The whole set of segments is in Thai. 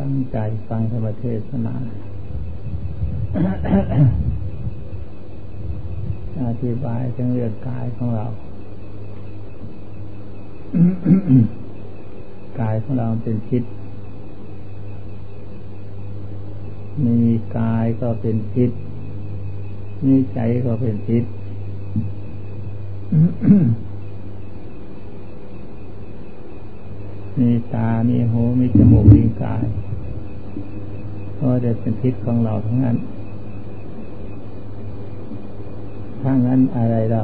ตั้งใจฟังธรรมเทศนาอธิบายถึงเรื่องกายของเรา กายของเราเป็นพิษมีกายก็เป็นพิษมีใจก็เป็นพิษ มีตา มีหู มีจมูก มีกายก็จะเป็นพิษของเราทั้งนั้นถ้างั้นอะไรเรา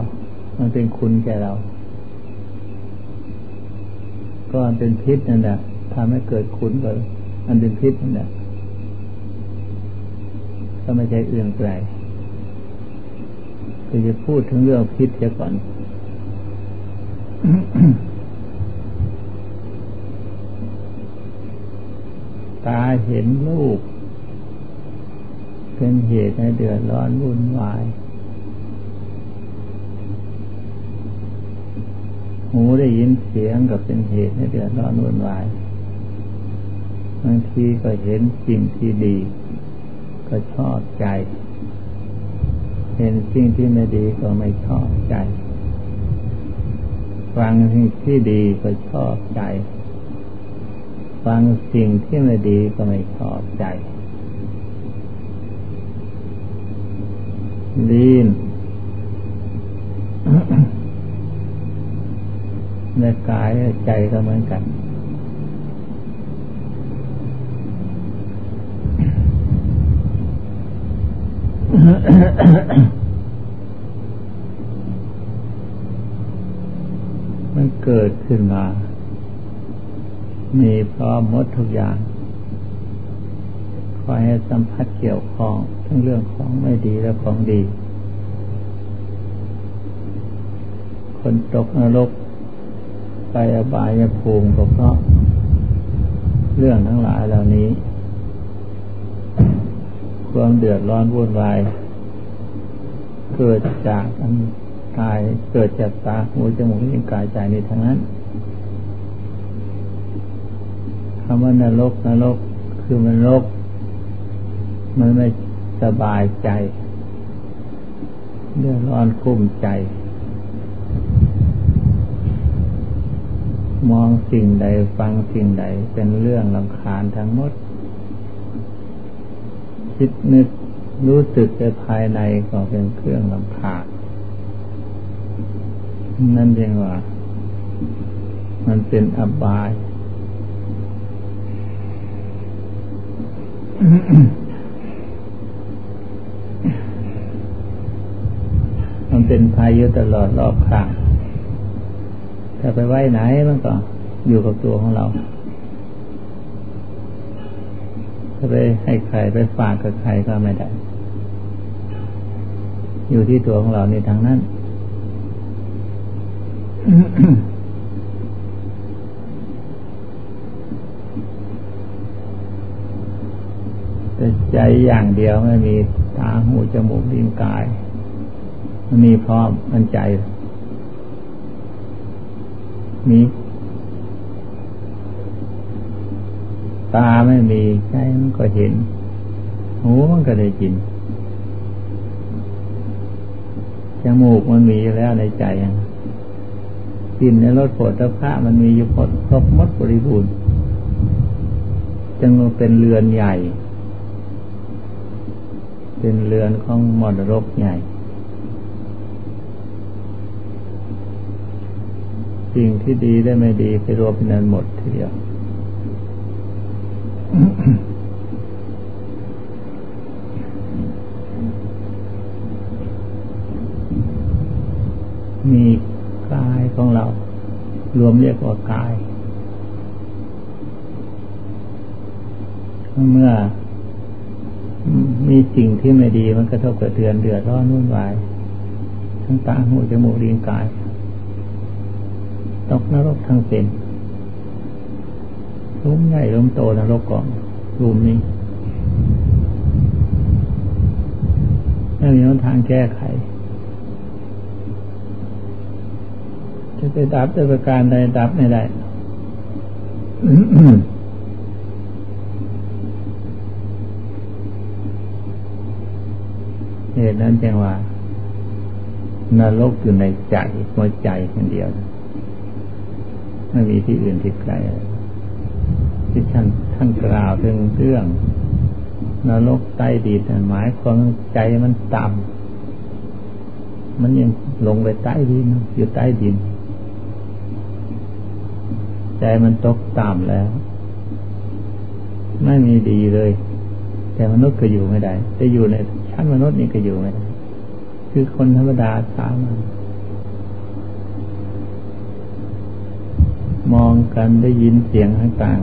มันเป็นคุณแก่เรา ก็มันเป็นพิษนั่นแหละทำให้เกิดคุณก็มันเป็นพิษนั่นแหละก็ไม่ใช่อื่นไกลคือจะพูดถึงเรื่องพิษเสียก่อน ตาเห็นลูกเป็นเหตุให้เดือดร้อนวุ่นวาย หูได้ยินเสียงก็เป็นเหตุให้เดือดร้อนวุ่นวาย บางทีก็เห็นสิ่งที่ดี ก็ชอบใจ เห็นสิ่งที่ไม่ดีก็ไม่ชอบใจ ฟังสิ่งที่ดีก็ชอบใจ ฟังสิ่งที่ไม่ดีก็ไม่ชอบใจลีนในกายใจก็เหมือนกัน มันเกิดขึ้นมา มีพร้อมหมดทุกอย่างคอยให้สัมผัสเกี่ยวข้องทั้งเรื่องของไม่ดีและของดี คนตกนรกไปอบายภูมิก็เพราะ เรื่องทั้งหลายเหล่านี้ ความเดือดร้อนวุ่นวายเกิดจากอันกายเกิดจากตาหูจมูกลิ้นกายใจในทั้งนั้น คำว่านรกนรกคือมันรก มันไม่สบายใจเดือดร้อนคุ้มใจ มองสิ่งใดฟังสิ่งใดเป็นเรื่องลำคาญทั้งหมด คิดนึกรู้สึกในภายในก็เป็นเครื่องลำคาญนั่นเองว่า มันเป็นอบาย มันเป็นภัยอยู่ตลอดรอบข้าง ถ้าไปไว้ไหนมันก็อยู่กับตัวของเรา ถ้าไปให้ใครไปฝากกับใครก็ไม่ได้ อยู่ที่ตัวของเราในทางนั้นแต่ ใจอย่างเดียวไม่มีตาหูจมูกลิ้นกาย มันมีพร้อมมันใจมีตาไม่มีใจมันก็เห็น หูมันก็ได้ยินจมูกมันมีอยู่แล้วในใจกินในรถโผฏฐะมันมีอยู่ครบมดบริบูรณ์จึงเป็นเรือนใหญ่ เป็นเรือนของมรดกใหญ่ สิ่งที่ดีได้ไม่ดีไปรวมเป็นนั้นหมดทีเดียวมีกายของเรา รวมเรียกว่ากาย เมื่อ มีสิ่งที่ไม่ดีมันกระทบกระเทือนเดือดร้อนวุ่นวายทั้งตาหูจมูกลิ้นกาย ตกนรกทั้งเป็นรุมใหญ่รุมโตนรกก่อนรุมนี้ไม่มีทางแก้ไข จะไปดับจะประการใดดับไม่ได้ เหตุนั้นจึงว่านรกอยู่ในใจหัวใจคนเดียวไม่มีที่อื่นที่ไกลที่ท่านท่านกล่าวถึงเรื่องนรกใต้ดินหมายความใจมันต่ำมันยังลงไปใต้ดินอยู่ใต้ดิน ใจมันตกต่ำแล้ว ไม่มีดีเลย แต่มนุษย์ก็อยู่ไม่ได้จะอยู่ใน ชั้นมนุษย์นี่ก็อยู่ไม่ได้คือคนธรรมดาสามัญมองกันได้ยินเสียงต่าง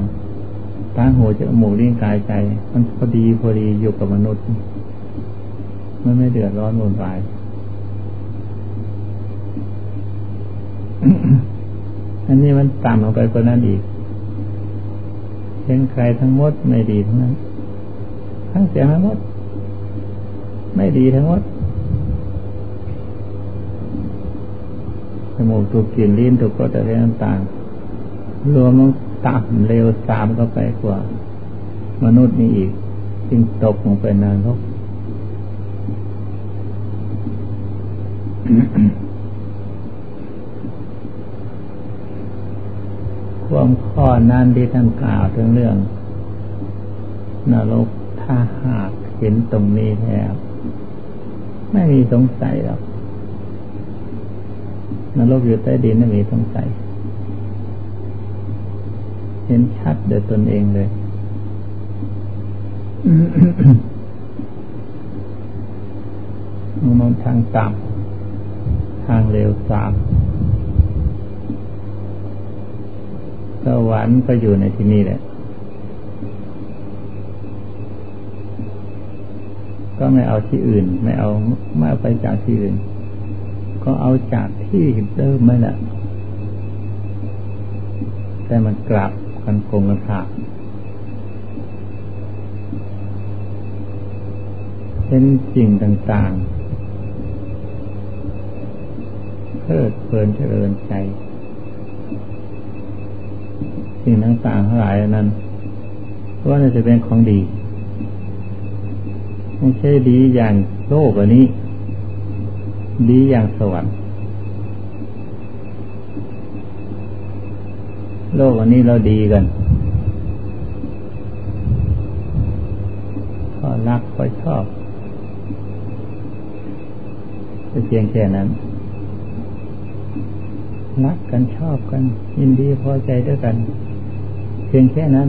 ๆตาหูจมูกลิ้นกายใจ มันพอดีพอดีอยู่กับมนุษย์ มันไม่เดือดร้อนวุ่นวายอันนี้มันต่ำลงไปกว่านั้นอีกเห็นใครทั้งหมดไม่ดีทั้งนั้น ทั้งเสียงทั้งหมด ไม่ดีทั้งหมดจมูกถูกกลิ่นลิ้นถูกกดอะไรต่างๆรวมลงต่ำเร็วสามก็ไปกว่า มนุษย์นี่อีก จึงตกลงไปนานรกความข้อนั้นที่ท่านกล่าวถึงเรื่องนรกถ้าหากเห็นตรงนี้แล้ว ไม่มีสงสัยหรอกนรกอยู่ใต้ดินไม่มีสงสัย เห็นชัดโดยตนเองเลย มองทางต่ำทางเร็วสามสวรรค์ก็อยู่ในที่นี่แหละ ก็ไม่เอาที่อื่น ไม่เอาไม่เอาไปจากที่อื่น ก็เอาจากที่เดิมไม่แหละแต่มันกลับกันคงกันขาดเป็นสิ่งต่างๆ เพลิดเพลินเจริญใจ สิ่งต่างๆทั้งหลายนั้นว่าจะเป็นของดี ไม่ใช่ดีอย่างโลกอันนี้ ดีอย่างสวรรค์ โลกวันนี้เราดีกันก็รักก็ชอบจะเพียงแค่นั้นรักกันชอบกัน ยินดีพอใจด้วยกัน เพียงแค่นั้น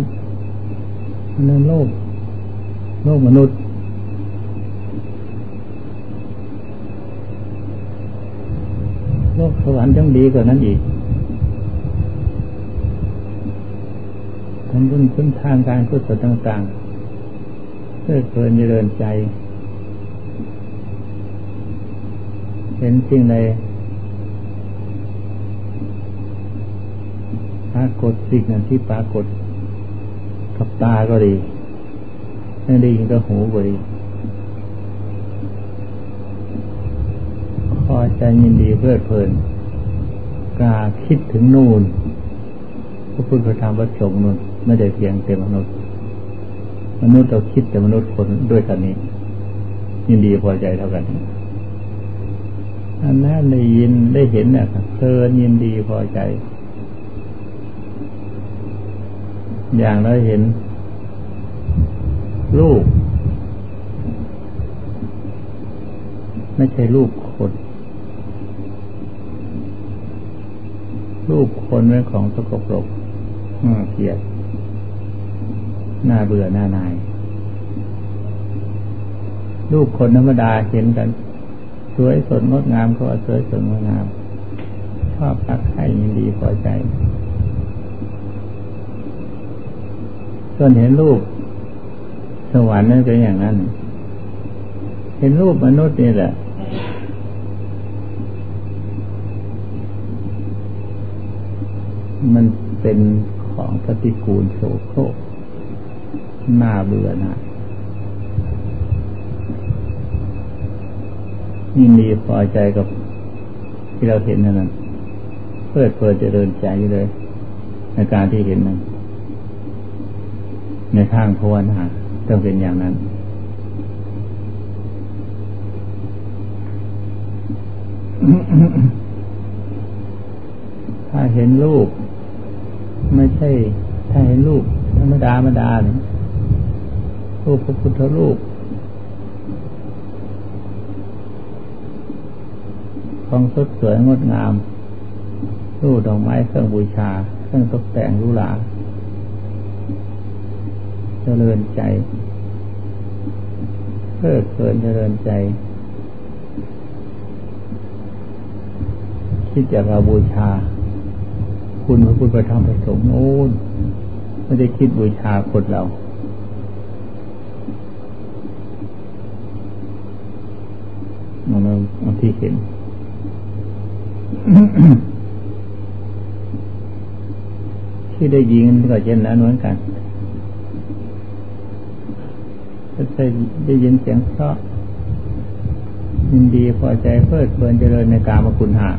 นั่นโลก โลกมนุษย์ โลกสวรรค์ยังดีกว่านั้นอีกทำบุญขึ้นทางการกุศลต่างๆเพื่อเพลินเจริญใจ เห็นสิ่งใดปรากฏสิ่งนั้นที่ปรากฏกับตาก็ดีไม่ได้ยินกับหูก็ดีพอ ใจยินดีเพลิดเพลินกาคิดถึงนู่นพระพุทธธรรมพระสงฆ์นู่นไม่ได้เพียงแต่มนุษย์ มนุษย์เราคิดแต่มนุษย์คนด้วยกันนี้ ยินดีพอใจเท่ากันอันนั้นได้ยินได้เห็นเนี่ยเพลินยินดีพอใจ อย่างเราเห็น ลูก ไม่ใช่ลูกคน รูปคนเป็นของสกปรกเกลียดน้าเบื่อหน้านาย รูปคนธรรมดาเห็นกัน สวยสดงดงามก็สวยสดงดงาม ชอบรักใครยินดีพอใจส่วนเห็นรูป สวรรค์นั่นเป็นอย่างนั้น เห็นรูปมนุษย์นี่แหละ มันเป็นของปฏิกูลโสโครกน่าเบื่อน่ายยินดีพอใจกับที่เราเห็นนั่นเพื่อเพลิดเจริญใจเลย ในการที่เห็นนั้นในทางภาวนาต้องเป็นอย่างนั้น ถ้าเห็นรูป ไม่ใช่ ถ้าเห็นรูปธรรมดาธรรมดาเนี่ยรูปพระพุทธรูปของสดสวยงดงามรูปดอกไม้เครื่องบูชา เครื่องตกแต่งรูหราเจริญใจเพื่อเพลินเจริญใจ คิดจะเราบูชา คุณพระพุทธธรรมประสงค์โน้นไม่ได้คิดบูชาคนเราเราที่เห็น ที่ได้ยินก็เช่นนั้นเหมือนกันถ้าได้ยินเสียงเพราะยินดีพอใจเพลิดเพลินเจริญในกามคุณหา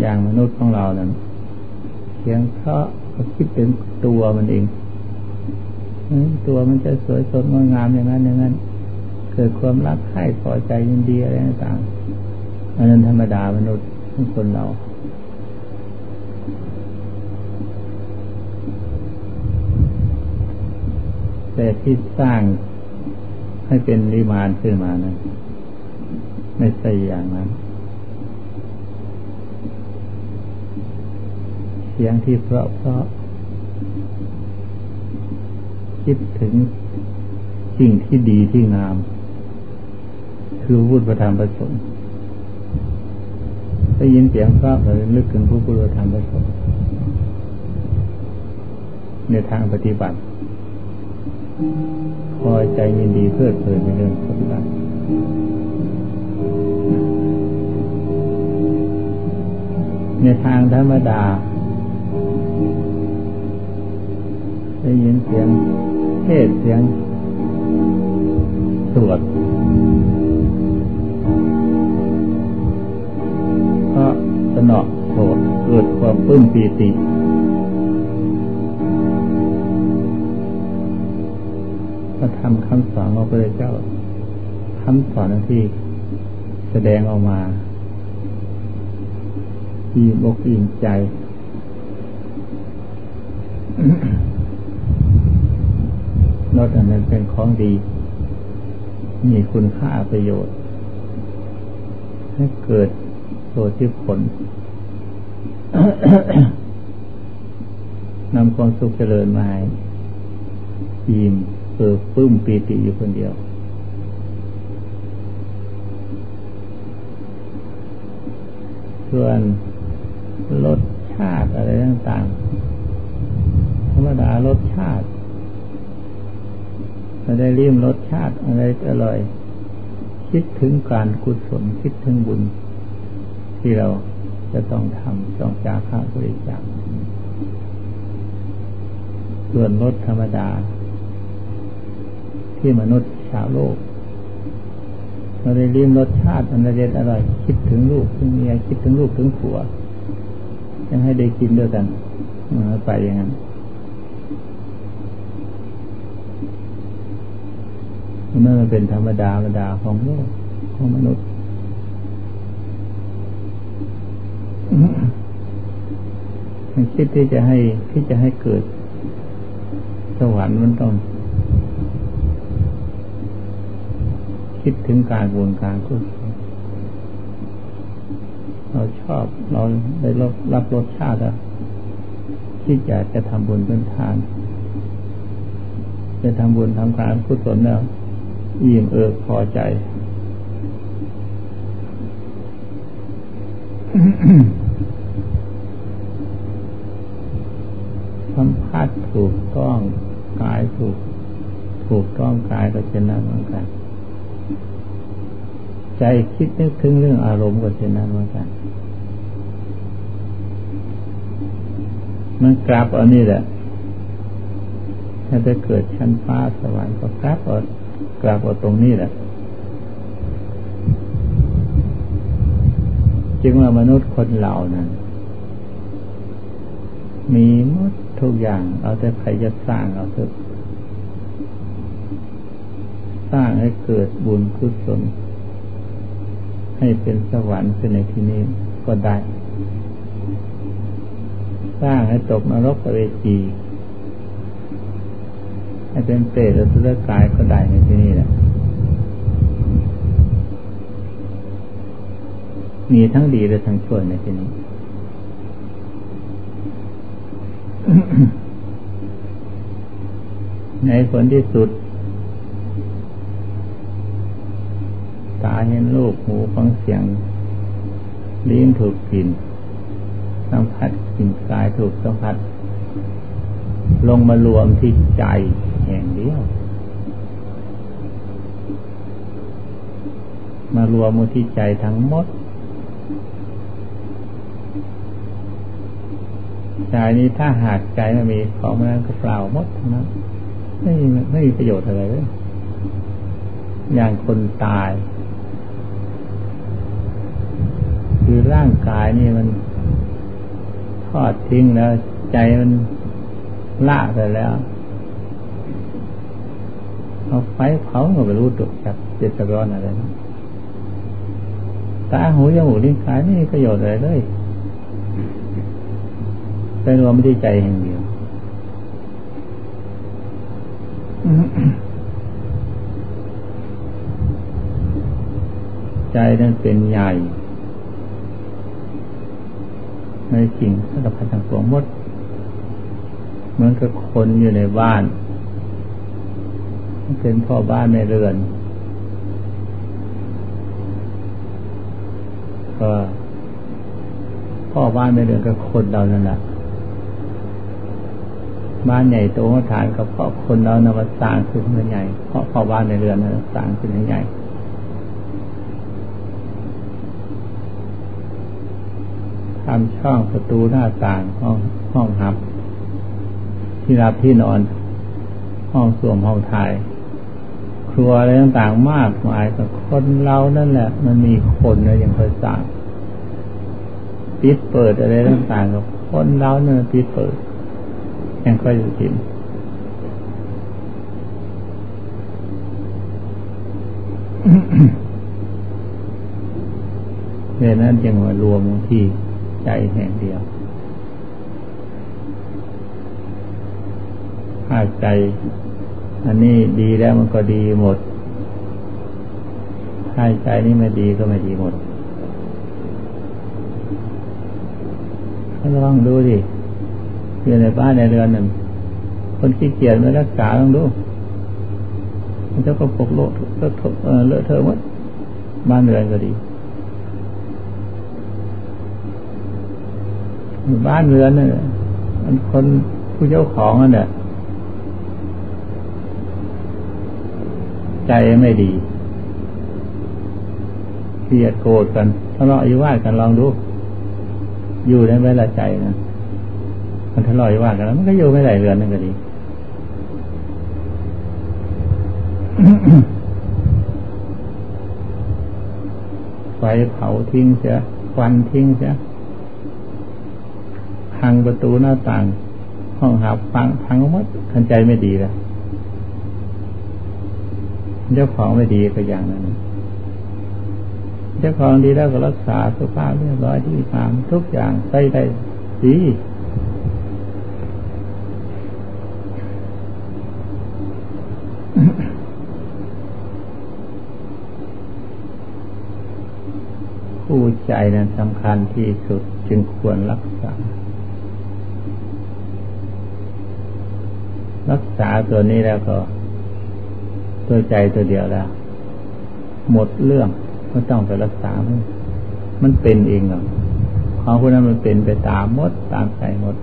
อย่างมนุษย์ของเรานั้นเสียงเพราะก็คิดถึงตัวมันเองตัวมันจะสวยสดงดงามอย่างนั้นอย่างนั้น เกิดความรักใคร่พอใจยินดีอะไรต่างๆอันนั้นธรรมดามนุษย์ทุกคนเราแต่ที่สร้างให้เป็นริมานขึ้นมานั้นไม่ใช่อย่างนั้น เสียงที่เพราะเพราะคิดถึงสิ่งที่ดีที่งาม คือพูดประธานประสงค์ได้ยินเสียงพระเลยนึกถึงผู้พูดประธานประสงค์ในทางปฏิบัติพอใจยินดีเพื่อเพลินในเรื่องปฏิบัติในทางธรรมดา ได้ยินเสียงเทศเสียงสวดนอโกรธเกิดความปลื้มปีติพระธรรมคำสอนของพระเจ้าคำสอนที่แสดงออกมาอิ่มอกอิ่มใจ นอกจากนั้นเป็นของดี มีคุณค่าประโยชน์ ให้เกิดโสที่ผลนำความสุขเจริญมาให้ยิ้มเปิดปึ้มปีติอยู่คนเดียว ส่วนรสชาติอะไรต่างๆ ธรรมดารสชาติ ไม่ได้ริมรสชาติอะไรอร่อย คิดถึงการกุศลคิดถึงบุญ ที่เราจะต้องทำต้องจาค่าบริจาคส่วนรถธรรมดา ที่มนุษย์ชาวโลกเราได้ริมรสชาติอันเด็ดอร่อย คิดถึงลูกถึงเมียคิดถึงลูกถึงผัวยังให้ได้กินด้วยกันไปอย่างนั้น นั่นเป็นธรรมดาธรรมดาของโลกของมนุษย์ คิดที่จะให้ที่จะให้เกิด สวรรค์มันต้อง คิดถึงการบุญการกุศลเราชอบเราได้รับรับรสชาติอะที่อยากจะทำบุญเป็นทาน จะทำบุญทำการกุศลแล้ว อิ่มเอิบพอใจ สัมผัสถูกต้องกายถูก ถูกต้องกายก็เช่นนั้นเหมือนกัน ใจคิดนึกถึงเรื่องอารมณ์ก็เช่นนั้นเหมือนกัน มันกลับอันนี้แหละถ้าจะเกิดชั้นฟ้าสวรรค์ก็กลับเอา กลับเอาตรงนี้แหละจึงว่ามนุษย์คนเหล่านั้น มีมดทุกอย่าง เอาแต่ใครจะสร้างเอาเถอะสร้างให้เกิดบุญกุศลให้เป็นสวรรค์ขึ้นในที่นี้ก็ได้ สร้างให้ตกนรกเวจี เป็นเปรตหรือสุรกายก็ได้ในที่นี้แหละมีทั้งดีและทั้งชั่วในที่นี้ ในผลที่สุด ตาเห็นรูปหูฟังเสียง ลิ้นถูกกลิ่นสัมผัสกลิ่นกายถูกสัมผัส ลงมารวมที่ใจ ห่งเดียว มารวมมูที่ใจทั้งหมดใจนี้ถ้าหากใจไม่มีของนั้นก็เปล่าหมดนะไม่ไม่มีประโยชน์อะไรเลยอย่างคนตาย คือร่างกายนี่มันทอดทิ้งแล้ว ใจมันละไปแล้ว เอาไฟเผาก็ไม่รู้ตกจากเจ็ดร้อนอะไรนะตาหูจมูกลิ้นกายไม่มีประโยชน์อะไรเลยเป็นรวมที่ใจแห่งเดียวใจนั้นเป็นใหญ่ในสิ่งสารพัดทั้งปวงหมดเหมือนกับคนอยู่ในบ้าน เป็นพ่อบ้านในเรือน ก็พ่อบ้านในเรือนก็คนเรานั่นแหละบ้านใหญ่โตฐานกับเพราะคนเรานำมาสร้างขึ้นมื่อใหญ่ เพราะพ่อบ้านในเรือนนะสร้างขึ้นใหญ่ทำช่องประตูหน้าต่างห้องห้องหับ ที่รับที่นอน ห้องสวมห้องถ่าย ครัวอะไรต่างๆมากมายแต่คนเรานั่นแหละ มันมีคนนะยังเคยสร้างปิดเปิดอะไรต่างๆกับคนเราเนี่ยปิดเปิด ยังค่อยจะกินเวลนั้นจึงมารวมที่ใจแห่งเดียวถ้าใจ อันนี้ดีแล้วมันก็ดีหมดถ้าใจนี้ไม่ดีก็ไม่ดีหมดลองดูดิอยู่ในบ้านในเรือนนึ่งคนขี้เกียจไม่รักษาต้องดูมันจะก็ปกโลกเลอะเทอะเลอะเทอะหมดบ้านเรือนก็ดี บ้านเรือนนี่มันคนผู้เจ้าของนั่นแหละ ใจไม่ดีเกลียดโกรธกันทะเลาะอยู่ว่ากันลองดู อยู่ในเวลาใจนะมันทะเลาะว่ากันแล้วมันก็อยู่ไม่ได้เรือนนั่นก็ดีไฟเผาทิ้งเสียควันทิ้งเสียพังประตูหน้าต่าง ห้องหาพังพังหมดทันใจไม่ดีแล้ว เจ้าของไม่ดีก็อย่างนั้นเจ้าของดีแล้วก็รักษาสุขภาพเรียบร้อยที่ตามทุกอย่างใส่ได้ดีผู้ใจนั้นสำคัญที่สุดจึงควรรักษา รักษาตัวนี้แล้วก็ ตัวใจตัวเดียวแล้ว หมดเรื่องไม่ต้องไปรักษา มันมันเป็นเองหรอกของพวกนั้นมันเป็นไปตามมดตามใจหมด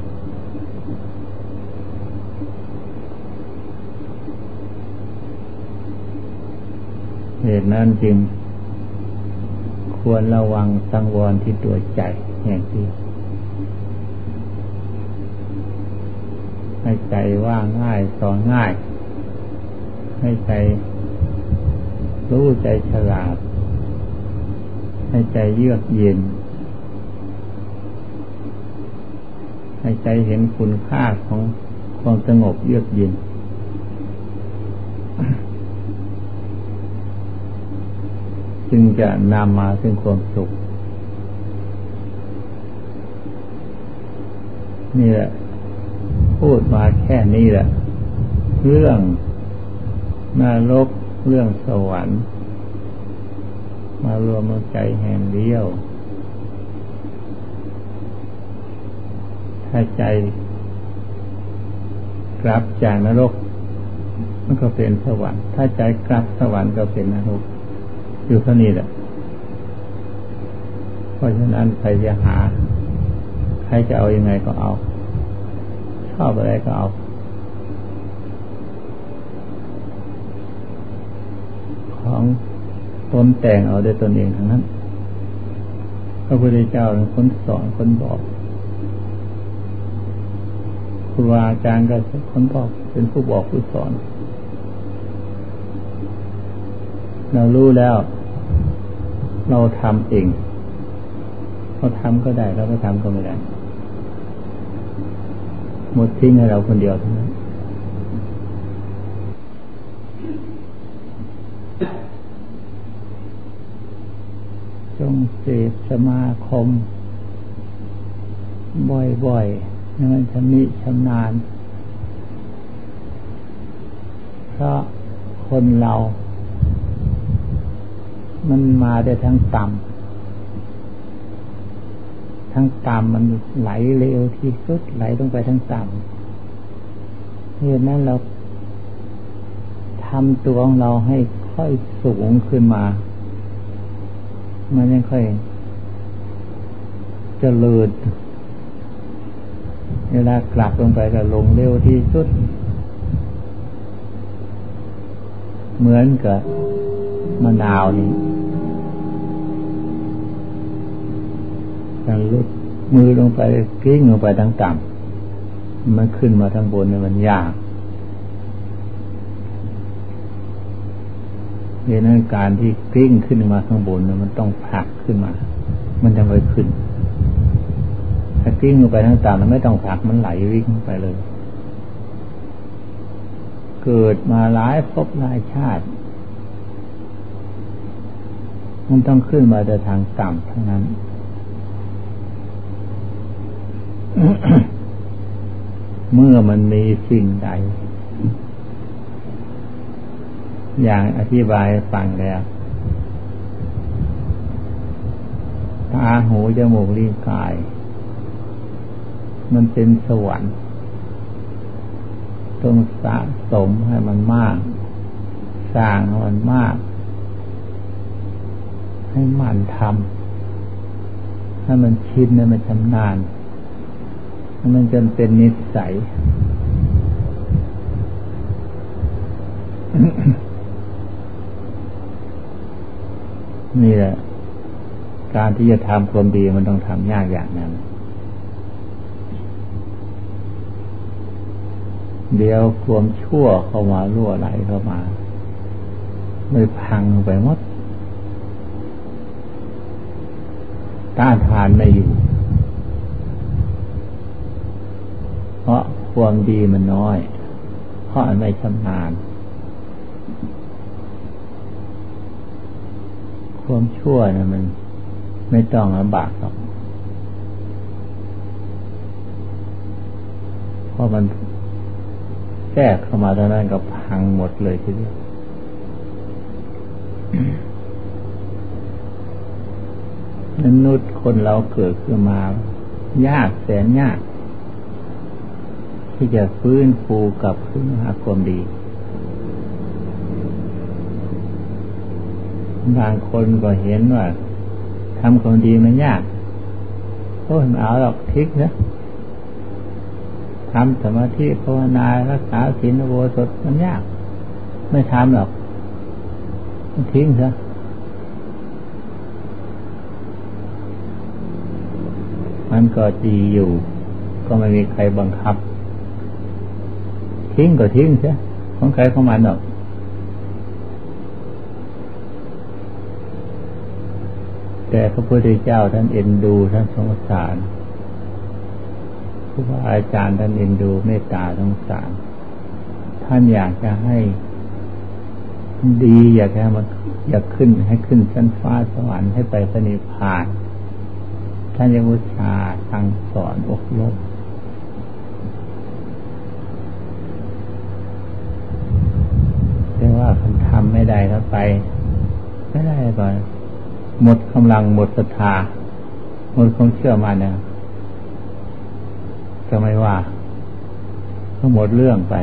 เหตุนั้นจึงควรระวังสังวรที่ตัวใจแห่งเดียวให้ใจว่าง่ายสอนง่าย ให้ใจรู้ใจฉลาด ให้ใจเยือกเย็น ให้ใจเห็นคุณค่าของความสงบเยือกเย็น จึงจะนำมาซึ่งความสุข นี่แหละ พูดมาแค่นี้แหละ เรื่อง นรกเรื่องสวรรค์ มารวมใจแห่งเดียว ถ้าใจกลับจากนรก มันก็เป็นสวรรค์ ถ้าใจกลับสวรรค์ก็เป็นนรก อยู่เท่านี้แหละ เพราะฉะนั้นใครจะหา ใครจะเอาอยัางไงก็เอา ชอบอะไรก็เอา ของต นแต่งเอาด้วยตนเองทั้งนั้น พระพุทธเจ้าเป็นคนสอนคนบอกครูบาอาจารย์ก็คนบอกเป็นผู้บอกผู้สอน เรารู้แล้ว เราทำเองเราทำก็ได้เราไม่ทำก็ไม่ได้หมดทิ้งให้เราคนเดียวเท่านั้นจ งเสพสมาคม บ่อยๆให้มันชำนิชำนาญ เพราะคนเรา มันมาได้ทั้งต่ำทั้งต่ำมันไหลเร็วที่สุดไหลลงไปทั้งต่ำเหตุนั้นเราทำตัวของเราให้ค่อยสูงขึ้นมา มันยังค่อยจเจริญเวลากลับลงไปก็ลงเร็วที่สุด เหมือนกับมะนาวนี่การลดมือลงไปกิ้งลงไปทั้งต่ำมันขึ้นมาทั้งบนเนี่ยมันยากเดังนั้นการที่กลิ้งขึ้นมาข้างบนมันต้องผลักขึ้นมา มันจะไปขึ้น ถ้ากลิ้งลงไปทั้งตามมันไม่ต้องผักมันไหลวิ่งไปเลย เกิดมาหลายภพหลายชาติ มันต้องขึ้นมาแต่ทางต่ำทั้งนั้นเมื่อมันมีสิ่งใด อย่างอธิบายฟังแล้วตาหูจมูกลิ้นกาย มันเป็นสวรรค์ต้องสะสมให้มันมาก สร้างให้มันมาก ให้มันทำให้มันชินให้มันชำนาญให้มันจนเป็นนิสัย นี่แหละ การที่จะทำความดีมันต้องทำยากอย่างนั้น เดี๋ยวความชั่วเข้ามารั่วไหลเข้ามาไม่พังไปหมด ต้านทานไม่อยู่ เพราะความดีมันน้อย เพราะไม่ชำนาญ ความชั่วนะมันไม่ต้องลำบากหรอกเพราะมันแทรกเข้ามาท่านั้นก็พังหมดเลยทีเดียวมนุษย์คนเราเกิดขึ้นมา ยากแสนยาก ที่จะฟื้นฟูกลับขึ้นหาความดี บางคนก็เห็นว่าทำความดีมันยากโอ้ยเอาหรอกทิกนะทำสมาธิภาวนารักษาศีลโวสดมันยาก ไม่ทำหรอกทิ้งซะมันก็ดีอยู่ ก็ไม่มีใครบังคับ ทิ้งก็ทิ้งซะของใครของมันหรอก แต่พระพุทธเจ้าท่านเอ็นดูท่านสงสารครูบาอาจารย์ท่านเอ็นดูเมตตาสงสาร ท่านอยากจะให้ดี อยากให้มันอยากขึ้นให้ขึ้นชั้นฟ้าสวรรค์ให้ไปสนิพาน ท่านยังวุชาทางสอนอกลบแต่ว่าคันทำไม่ได้ก็ไป ไม่ได้ก่อน หมดกำลังหมดศรัทธาหมดความเชื่อมาเนี่ยก็ไม่ว่าก็หมดเรื่องไป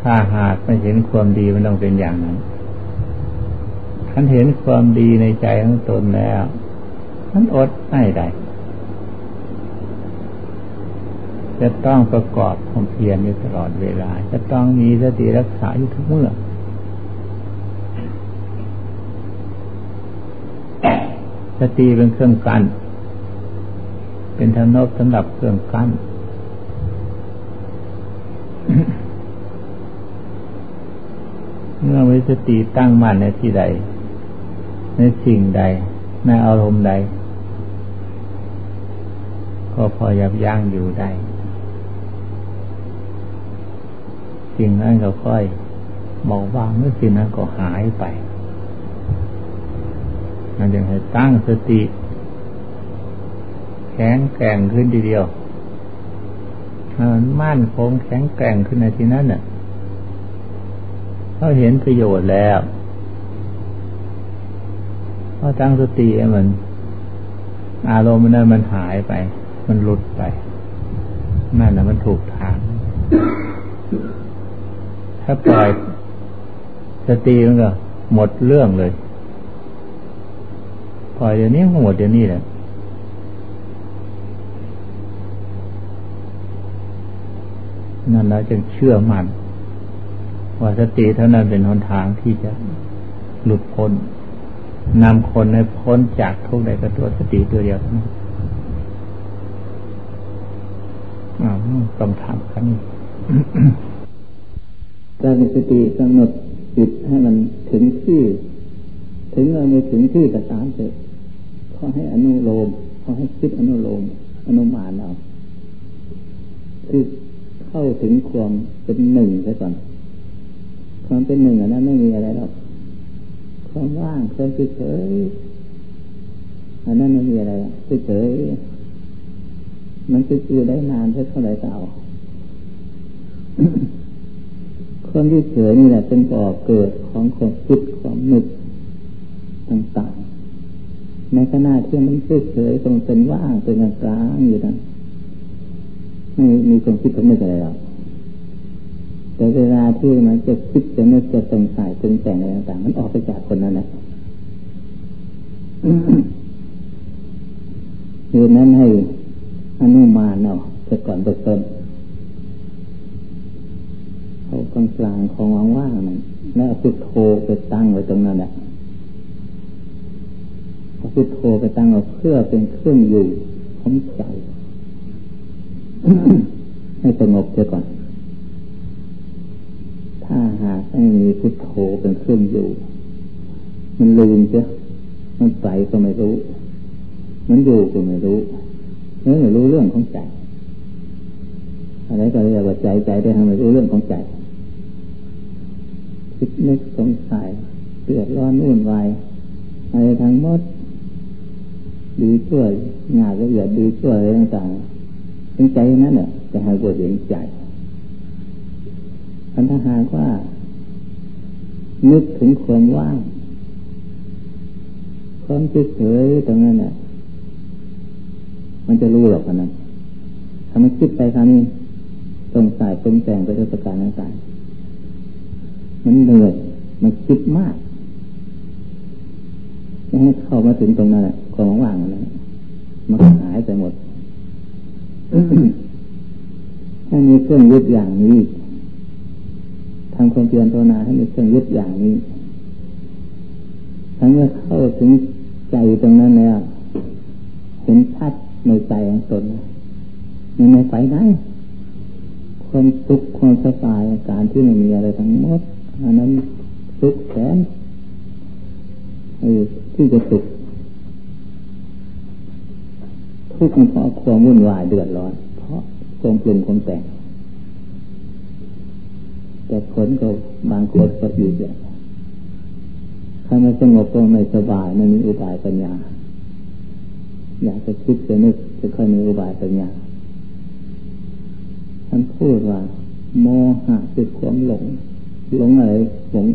ถ้าหากไม่เห็นความดีมันต้องเป็นอย่างนั้นท่านเห็นความดีในใจของตนแล้วท่านอดไม่ได้ จะต้องประกอบความเพียรอยู่ตลอดเวลา จะต้องมีสติรักษาอยู่ทุกเมื่อสติเป็นเครื่องกั้นเป็นธนบสำหรับเครื่องกั้นเมื่อมีสติตั้งมั่นในที่ใด ในสิ่งใด ในอารมณ์ใด ก็พอยับยั้งอยู่ได้ สิ่งนั้นก็ค่อยเบาบางเมื่อสิ่งนั้นก็หายไปนั่นจึงให้ตั้งสติ แข็งแกร่งขึ้นทีเดียวมันมั่นคงแข็งแกร่งขึ้นในที่นั้นน่ะเขาเห็นประโยชน์แล้วเขาตั้งสติมัน อารมณ์นั้นมันหายไป มันหลุดไปนั่นนะมันถูกทาง ถ้าปล่อยสติมันก็หมดเรื่องเลย ปล่อยเดี๋ยวนี้ก็หมดเดี๋ยวนี้แหละนั่นแล้วจึงเชื่อมัน่นว่าสติเท่านั้นเป็นหนทางที่จะหลุดพ้นนำคนให้พ้นจากทุกข์ใดก็ตัวสติตัวเดียวเท่านั้นต้องทำกันนี้ การมีสติกำหนดจิตให้มันถึงที่ถึงเราไม่ถึงที่แต่ตามเถอะขอให้อนุโลมขอให้คิดอนุโลมอนุมานเอาคือเข้าถึงความเป็นหนึ่งไปก่อนความเป็นหนึ่งอันนั้นไม่มีอะไรหรอกความว่างความเฉยอันนั้นไม่มีอะไรเฉยมันจะอยู่ได้นานเท่าไหร่เก่า ความที่เฉยนี่แหละเป็นก่อเกิดของความคิดความนึกต่างๆในขณะที่มันเฉยตรงเป็นว่างเป็นกลางอยู่นั้นไม่มีความคิดความนึกอะไรหรอกแต่เวลาที่มันจะคิดจะนึกจะสงสัยจึงแต่งอะไรต่างๆมันออกไปจากคนนั้นแหละคือนั้นให้อนุมานเอาจะก่อนเต้นเอา กลางกลางของว่างๆนั่นแล้วพุทโธไปตั้งไว้ตรงนั้นแหละเอาพุทโธไปตั้งเอาเพื่อเป็นเครื่องอยู่ของใจ ให้สงบเสียก่อน ถ้าหากไม่มีพุทโธเป็นเครื่องอยู่ มันลืมเสียมันไปก็ไม่รู้ มันอยู่ก็ไม่รู้เนื้อไม่รู้เรื่องของใจอะไรก็เรียกว่าใจใจได้ทำไมรู้เรื่องของใจ คิดนึกสงสัยเดือดร้อนวุ่นวายอะไรทั้งหมดดีช่วยงานละเอียดดีช่วยอะไรต่างๆเป็นใจนั้นเนี่ยจะให้บทเรียนใจอันถ้าหากว่า นึกถึงความว่างความเฉยตรงนั้นน่ะ มันจะรู้หรอกนั้นถ้ามันคิดไปคราวนี้ตรงสายตรงแต่งไปด้วยประการต่างๆ มันเหนื่อยมันคิดมากจะให้เข้ามาถึงตรงนั้นแหละความว่างนั้นมันหายไปหมดถ้ามีเครื่องยึดอย่างนี้ทำความเพียรภาวนาให้มีเครื่องยึดอย่างนี้ทั้งเมื่อเข้าถึงใจตรงนั้นแล้วเห็นชัดในใจของตนมันไม่ไปไหนความสุขความสบายการที่ไม่มีอะไรทั้งหมด อันนั้นสุขแสนที่จะสุขทุกข์เพราะความวุ่นวายเดือดร้อน เพราะความปรุงความแต่ง แต่ผลก็บางคนก็อยู่เดียวถ้าไม่สงบก็ไม่สบายไม่มีอุบายปัญญา อยากจะคิดจะนึกจะค่อยมีอุบายปัญญาท่านพูดว่า โมหะคือความหลง 龙儿红。